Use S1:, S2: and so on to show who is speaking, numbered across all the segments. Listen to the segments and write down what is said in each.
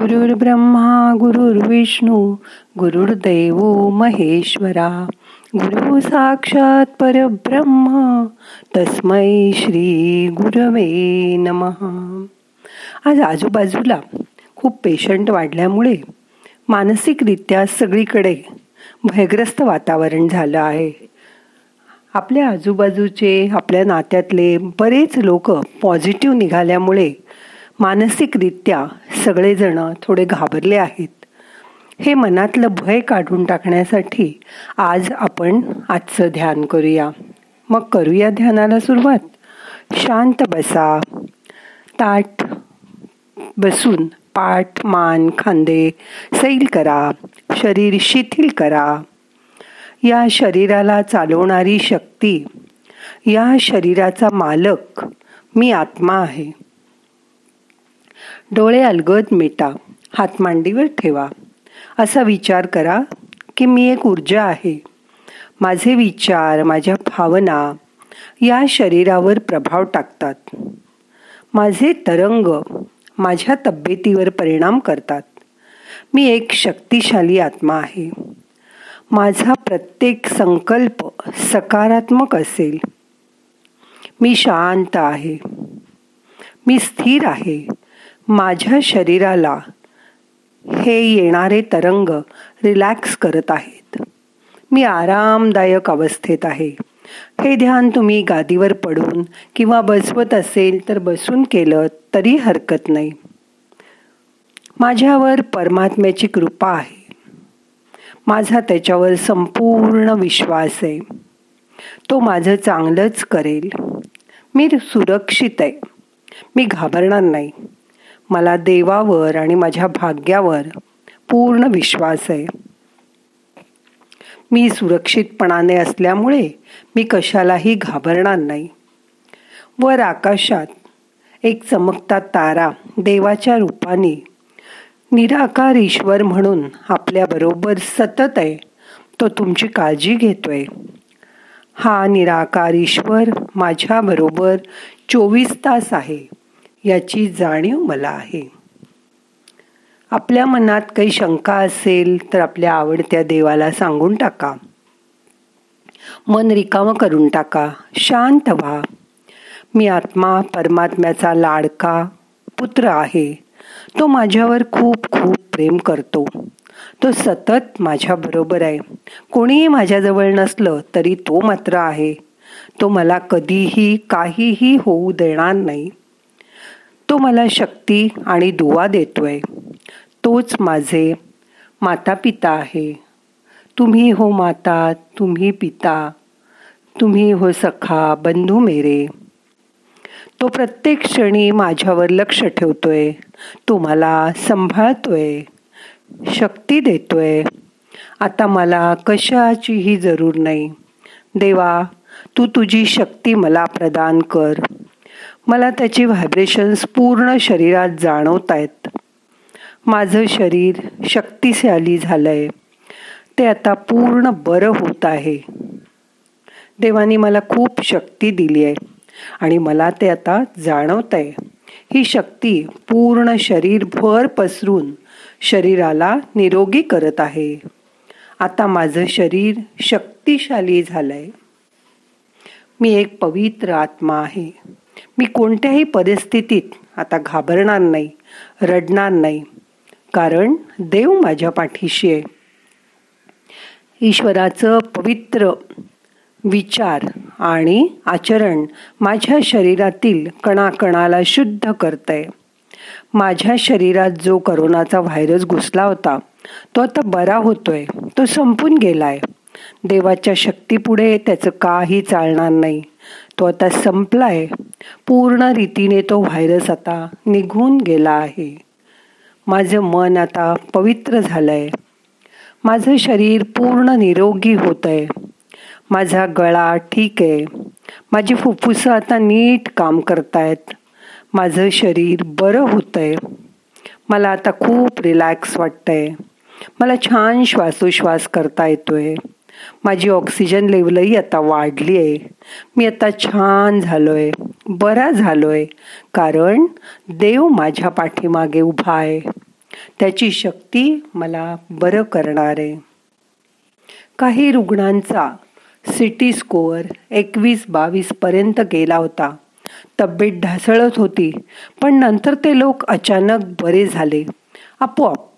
S1: गुरुर्ब्रह्मा गुरुर्विष्णू गुरुर्दैव महेश्वरा. गुरु साक्षात परब्रह्म तस्मै श्री गुरवे नमः. आज आजूबाजूला खूप पेशंट वाढल्यामुळे मानसिकरित्या सगळीकडे भयग्रस्त वातावरण झालं आहे. आपल्या आजूबाजूचे आपल्या नात्यातले बरेच लोक पॉझिटिव्ह निघाल्यामुळे मानसिकरित्या सगळेजण थोडे घाबरले आहेत. हे मनातलं भय काढून टाकण्यासाठी आज आपण आजचं ध्यान करूया. मग करूया ध्यानाला सुरुवात. शांत बसा. ताट बसून पाठ मान खांदे सैल करा. शरीर शिथिल करा. या शरीराला चालवणारी शक्ती या शरीराचा मालक मी आत्मा आहे. डोळे अलगद मिटा हात मांडीवर ठेवा. असा विचार करा की मी एक ऊर्जा आहे. माझे विचार माझ्या भावना या शरीरावर प्रभाव टाकतात. माझे तरंग माझ्या तब्येतीवर परिणाम करतात. मी एक शक्तिशाली आत्मा आहे. माझा प्रत्येक संकल्प सकारात्मक असेल. मी शांत आहे. मी स्थिर आहे. माझ्या शरीराला हे येणारे तरंग रिलॅक्स करत आहेत. मी आरामदायक अवस्थेत आहे. हे ध्यान तुम्ही गादीवर पडून किंवा बसवत असेल तर बसून केलं तरी हरकत नाही. माझ्यावर परमात्म्याची कृपा आहे. माझा त्याच्यावर संपूर्ण विश्वास आहे. तो माझं चांगलंच करेल. मी सुरक्षित आहे. मी घाबरणार नाही. मला देवावर आणि माझ्या भाग्यावर पूर्ण विश्वास आहे. मी सुरक्षितपणाने असल्यामुळे मी कशालाही घाबरणार नाही. वर आकाशात एक चमकता तारा देवाच्या रूपाने निराकार ईश्वर म्हणून आपल्याबरोबर सतत आहे तो तुमची काळजी घेतोय. हा निराकार ईश्वर माझ्याबरोबर चोवीस तास आहे. याची जाणीव मला आहे. आपल्या मनात काही शंका असेल तर आपल्या आवडत्या देवाला सांगून टाका. मन रिकामं करून टाका. शांत व्हा. मी आत्मा परमात्म्याचा लाडका पुत्र आहे. तो माझ्यावर खूप खूप प्रेम करतो. तो सतत माझ्याबरोबर आहे. कोणीही माझ्याजवळ नसलं तरी तो मात्र आहे. तो मला कधीही काहीही होऊ देणार नाही. तो मला शक्ती आणि दुवा देतोय. तोच माझे माता पिता आहे. तुम्ही हो माता तुम्ही पिता तुम्ही हो सखा बंधू मेरे. तो प्रत्येक क्षणी माझ्यावर लक्ष ठेवतोय. तो मला सांभाळतोय. शक्ती देतोय. आता मला कशाचीही जरूर नाही. देवा तू तुझी शक्ती मला प्रदान कर. मला त्याची व्हायब्रेशन्स पूर्ण शरीरात जाणवत आहेत. माझं शरीर शक्तिशाली झालंय. ते आता पूर्ण बरं होत आहे. देवानी मला खूप शक्ती दिली आहे आणि मला ते आता जाणवत आहे. ही शक्ती पूर्ण शरीरभर पसरून शरीराला निरोगी करत आहे. आता माझं शरीर शक्तिशाली झालंय. मी एक पवित्र आत्मा आहे. मी कोणत्याही परिस्थितीत आता घाबरणार नाही रडणार नाही. कारण देव माझ्या पाठीशी आहे. ईश्वराचं पवित्र विचार आणि आचरण माझ्या शरीरातील कणाकणाला शुद्ध करतंय. माझ्या शरीरात जो करोनाचा व्हायरस घुसला होता तो आता बरा होतोय तो संपून गेलाय. देवाच्या शक्तीपुढे त्याचं काही चालणार नाही. तो आता संपलाय. पूर्ण रीतीने तो व्हायरस आता निघून गेला आहे. माझं मन आता पवित्र झालंय. माझं शरीर पूर्ण निरोगी होत आहे माझा गळा ठीक. आहे माझी फुफ्फुसं आता नीट काम करतायत. माझं शरीर बरं होतंय. मला आता खूप रिलॅक्स वाटतंय. मला छान श्वासोश्वास करता येतोय. माझी ऑक्सिजन लेवलही आता वाढली आहे मी आता छान झालोय. बरा झालोय. कारण देव माझ्या पाठीमागे उभा आहे. त्याची शक्ती मला बरं करणार. आहे काही रुग्णांचा सिटी स्कोअर एकवीस बावीस पर्यंत गेला होता. तब्येत ढासळत होती. पण नंतर ते लोक अचानक बरे झाले. आपोआप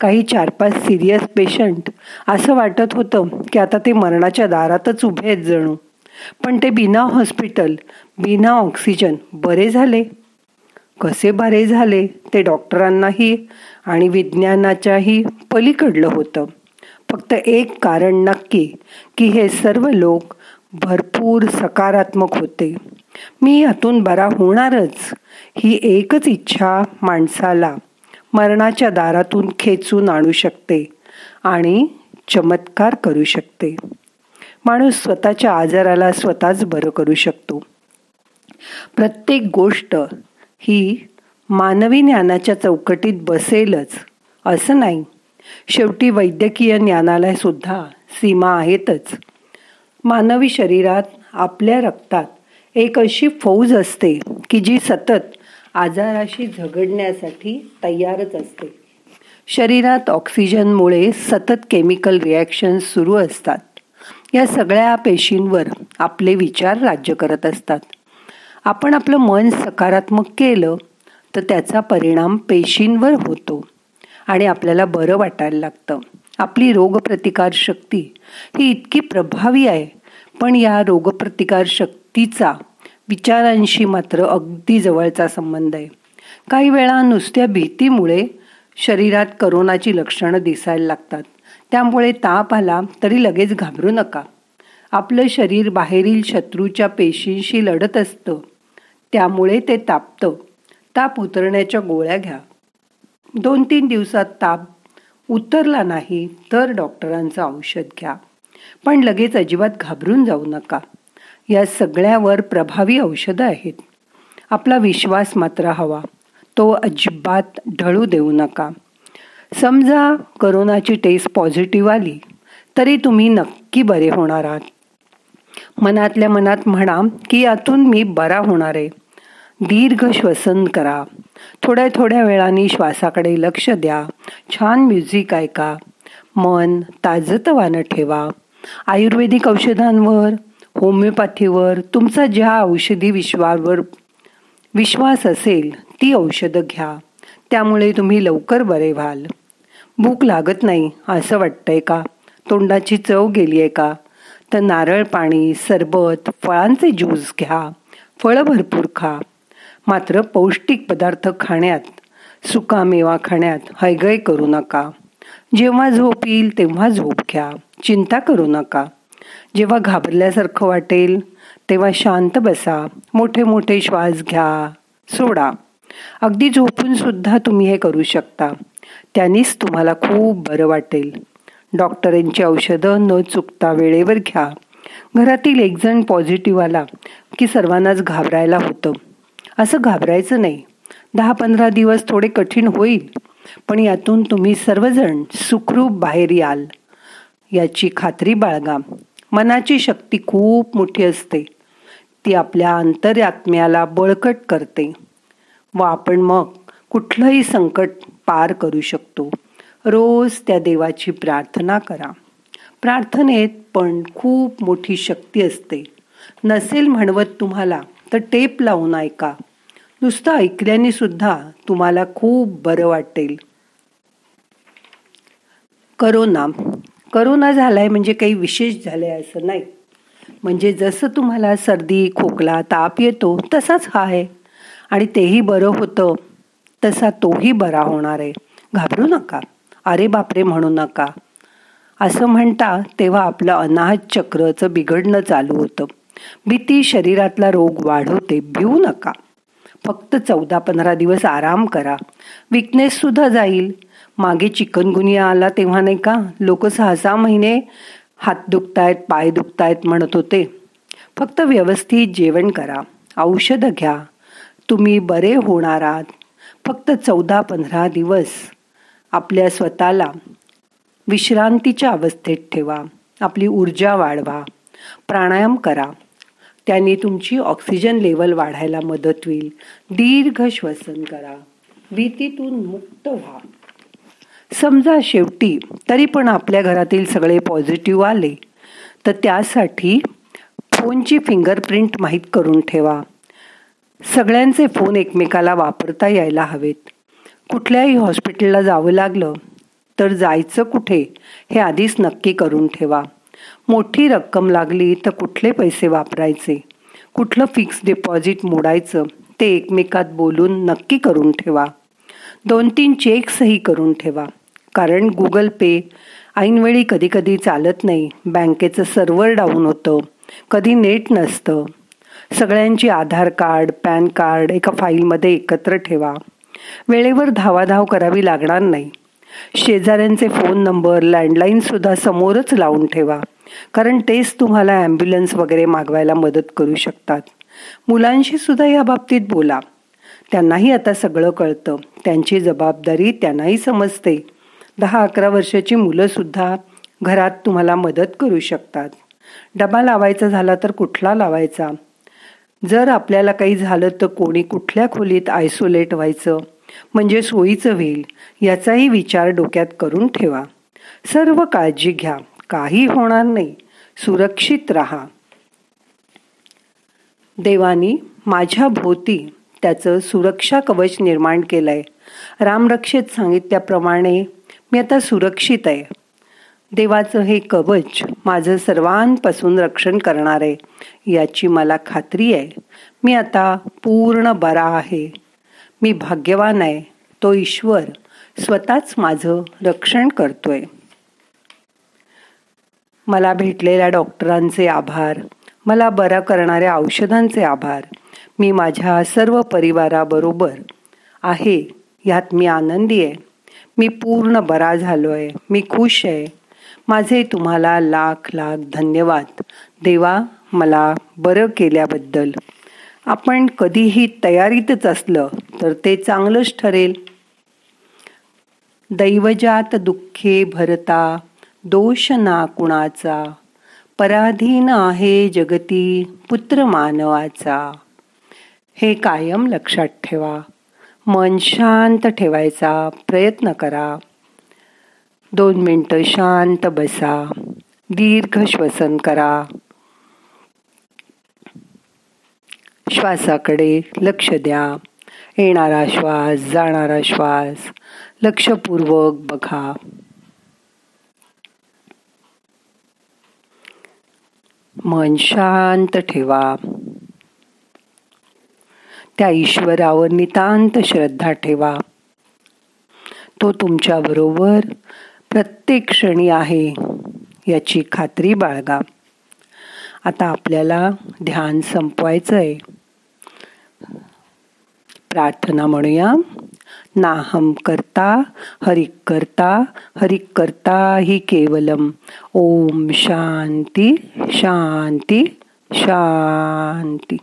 S1: काही चार पाच सिरियस पेशंट असं वाटत होतं की आता ते मरणाच्या दारातच उभे आहेत जणू. पण ते बिना हॉस्पिटल बिना ऑक्सिजन बरे झाले. कसे बरे झाले ते डॉक्टरांनाही आणि विज्ञानाच्याही पलीकडलं होतं. फक्त एक कारण नक्की की हे सर्व लोक भरपूर सकारात्मक होते. मी यातून बरा होणारच. ही एकच इच्छा माणसाला. मरणाच्या दारातून खेचून आणू शकते आणि चमत्कार करू शकते. माणूस स्वतःच्या आजाराला स्वतःच बरं करू शकतो. प्रत्येक गोष्ट ही मानवी ज्ञानाच्या चौकटीत बसेलच असं नाही. शेवटी वैद्यकीय ज्ञानाला सुद्धा सीमा आहेतच. मानवी शरीरात आपल्या रक्तात एक अशी फौज असते की जी सतत आजाराशी झगडण्यासाठी तयारच असते. शरीरात ऑक्सिजनमुळे सतत केमिकल रिॲक्शन सुरू असतात. या सगळ्या पेशींवर आपले विचार राज्य करत असतात. आपण आपलं मन सकारात्मक केलं तर त्याचा परिणाम पेशींवर होतो आणि आपल्याला बरं वाटायला लागतं. आपली रोगप्रतिकार शक्ती ही इतकी प्रभावी आहे पण या रोगप्रतिकार शक्तीचा विचारांशी मात्र अगदी जवळचा संबंध आहे. काही वेळा नुसत्या भीतीमुळे शरीरात करोनाची लक्षणं दिसायला लागतात. त्यामुळे ताप आला तरी लगेच घाबरू नका. आपलं शरीर बाहेरील शत्रूच्या पेशींशी लढत असतं. त्यामुळे ते तापतं. ताप उतरण्याच्या गोळ्या घ्या. दोन तीन दिवसात ताप उतरला नाही तर डॉक्टरांचं औषध घ्या. पण लगेच अजिबात घाबरून जाऊ नका. या सगळ्यावर प्रभावी औषधं आहेत. आपला विश्वास मात्र हवा. तो अजिबात ढळू देऊ नका. समजा करोनाची टेस्ट पॉझिटिव्ह आली तरी तुम्ही नक्की बरे होणार आहात. मनातल्या मनात म्हणा की यातून मी बरा होणार आहे. दीर्घ श्वसन करा. थोड्या थोड्या वेळाने श्वासाकडे लक्ष द्या. छान म्युझिक ऐका. मन ताजतवानं ठेवा. आयुर्वेदिक औषधांवर होमिओपॅथीवर तुमचा ज्या औषधी विश्वावर विश्वास असेल ती औषधं घ्या. त्यामुळे तुम्ही लवकर बरे व्हाल. भूक लागत नाही असं वाटतंय का? तोंडाची चव गेली आहे का? तर नारळ पाणी सरबत फळांचे ज्यूस घ्या. फळं भरपूर खा. मात्र पौष्टिक पदार्थ खाण्यात सुका मेवा खाण्यात हयगय करू नका. जेव्हा झोप येईल तेव्हा झोप घ्या. चिंता करू नका. जेव्हा घाबरल्यासारखं वाटेल तेव्हा शांत बसा. मोठे मोठे श्वास घ्या. सोडा. अगदी झोपून सुद्धा तुम्ही हे करू शकता. त्यानेच तुम्हाला खूप बरं वाटेल. डॉक्टरांची औषधं न चुकता वेळेवर घ्या. घरातील एक जण पॉझिटिव्ह आला की सर्वांनाच घाबरायला होतं. असं घाबरायचं नाही. दहा पंधरा दिवस थोडे कठीण होईल पण यातून तुम्ही सर्वजण सुखरूप बाहेर याल. याची खात्री बाळगा. मनाची शक्ती खूप मोठी असते. ती आपल्या अंतरात्म्याला बळकट करते. व आपण मग कुठलंही संकट पार करू शकतो. रोज त्या देवाची प्रार्थना करा. प्रार्थनेत पण खूप मोठी शक्ती असते. नसेल म्हणवत तुम्हाला तर टेप लावून ऐका. नुसतं ऐकल्याने सुद्धा तुम्हाला खूप बरं वाटेल. करोना. करोना झालाय म्हणजे काही विशेष झालंय असं नाही. म्हणजे जसं तुम्हाला सर्दी खोकला ताप येतो तसाच हा आहे. आणि तेही बरं होतं तसा तोही बरा होणार आहे. घाबरू नका. अरे बापरे म्हणू नका. असं म्हणता तेव्हा आपलं अनाहत चक्रचं बिघडणं चालू होतं. भीती शरीरातला रोग वाढवते भिवू नका. फक्त चौदा पंधरा दिवस आराम करा. विकनेस सुद्धा जाईल. मागे चिकनगुनिया आला तेव्हा नाही का? लोक सहा सहा महिने हात दुखतायत पाय दुखतायत म्हणत होते. फक्त व्यवस्थित जेवण करा. औषधं घ्या. तुम्ही बरे होणार आहात. फक्त चौदा पंधरा दिवस आपल्या स्वतःला विश्रांतीच्या अवस्थेत ठेवा. आपली ऊर्जा वाढवा. प्राणायाम करा. त्याने तुमची ऑक्सिजन लेवल वाढायला मदत होईल. दीर्घ श्वसन करा. भीतीतून मुक्त व्हा. समजा शेवटी तरी पण आपल्या घरातील सगळे पॉझिटिव्ह आले तर त्यासाठी फोनची फिंगरप्रिंट माहीत करून ठेवा. सगळ्यांचे फोन एकमेकाला वापरता यायला हवेत. कुठल्याही हॉस्पिटलला जावं लागलं तर जायचं कुठे हे आधीच नक्की करून ठेवा. मोठी रक्कम लागली तर कुठले पैसे वापरायचे? कुठलं फिक्स डिपॉझिट मोडायचं? ते एकमेकात बोलून नक्की करून ठेवा. दोन तीन चेक्सही करून ठेवा. कारण गुगल पे ऐनवेळी कधी कधी चालत नाही. बँकेचं सर्व्हर डाऊन होतं. कधी नेट नसतं. सगळ्यांची आधार कार्ड पॅन कार्ड एका फाईलमध्ये एकत्र ठेवा. वेळेवर धावाधाव करावी लागणार नाही. शेजाऱ्यांचे फोन नंबर लँडलाईनसुद्धा समोरच लावून ठेवा. कारण तेच तुम्हाला ॲम्ब्युलन्स वगैरे मागवायला मदत करू शकतात. मुलांशी सुद्धा या बाबतीत बोला. त्यांनाही आता सगळं कळतं. त्यांची जबाबदारी त्यांनाही समजते. दहा अकरा वर्षाची मुलंसुद्धा घरात तुम्हाला मदत करू शकतात. डबा लावायचा झाला तर कुठला लावायचा? जर आपल्याला काही झालं तर कोणी कुठल्या खोलीत आयसोलेट व्हायचं? म्हणजे सोयीचं होईल याचाही विचार डोक्यात करून ठेवा. सर्व काळजी घ्या काही होणार नाही. सुरक्षित राहा. देवानी माझ्या भोवती त्याचं सुरक्षा कवच निर्माण केलंय. रामरक्षेत सांगितल्याप्रमाणे मी आता सुरक्षित आहे. देवाचं हे कवच माझं सर्वांपासून रक्षण करणार आहे याची मला खात्री आहे. मी आता पूर्ण बरा आहे. मी भाग्यवान आहे. तो ईश्वर स्वतःच माझं रक्षण करतोय. मला भेटलेल्या डॉक्टरांचे आभार. मला बरा करणाऱ्या औषधांचे आभार. मी माझ्या सर्व परिवाराबरोबर आहे यात मी आनंदी आहे. मी पूर्ण बरा झालो आहे मी खुश आहे. माझे तुम्हाला लाख लाख धन्यवाद. देवा मला बरं केल्याबद्दल. आपण कधीही तयारीतच असलं तर ते चांगलंच ठरेल. दैवजात दुःखे भरता दोष ना कुणाचा. पराधीन आहे जगती पुत्र मानवाचा. हे कायम लक्षात ठेवा. मन शांत ठेवायचा प्रयत्न करा. दोन मिनटं शांत बसा. दीर्घ श्वसन करा. श्वासाकडे लक्ष द्या. येणारा श्वास जाणारा श्वास लक्षपूर्वक बघा. मन शांत ठेवा. त्या ईश्वरावर नितांत श्रद्धा ठेवा. तो तुमच्या बरोबर प्रत्येक क्षणी आहे याची खात्री बाळगा. आता आपल्याला ध्यान संपवायचं आहे प्रार्थना म्हणूया. नाहम करता हरिक करता हरिक करता ही केवलम. ओम शांती शांती शांती.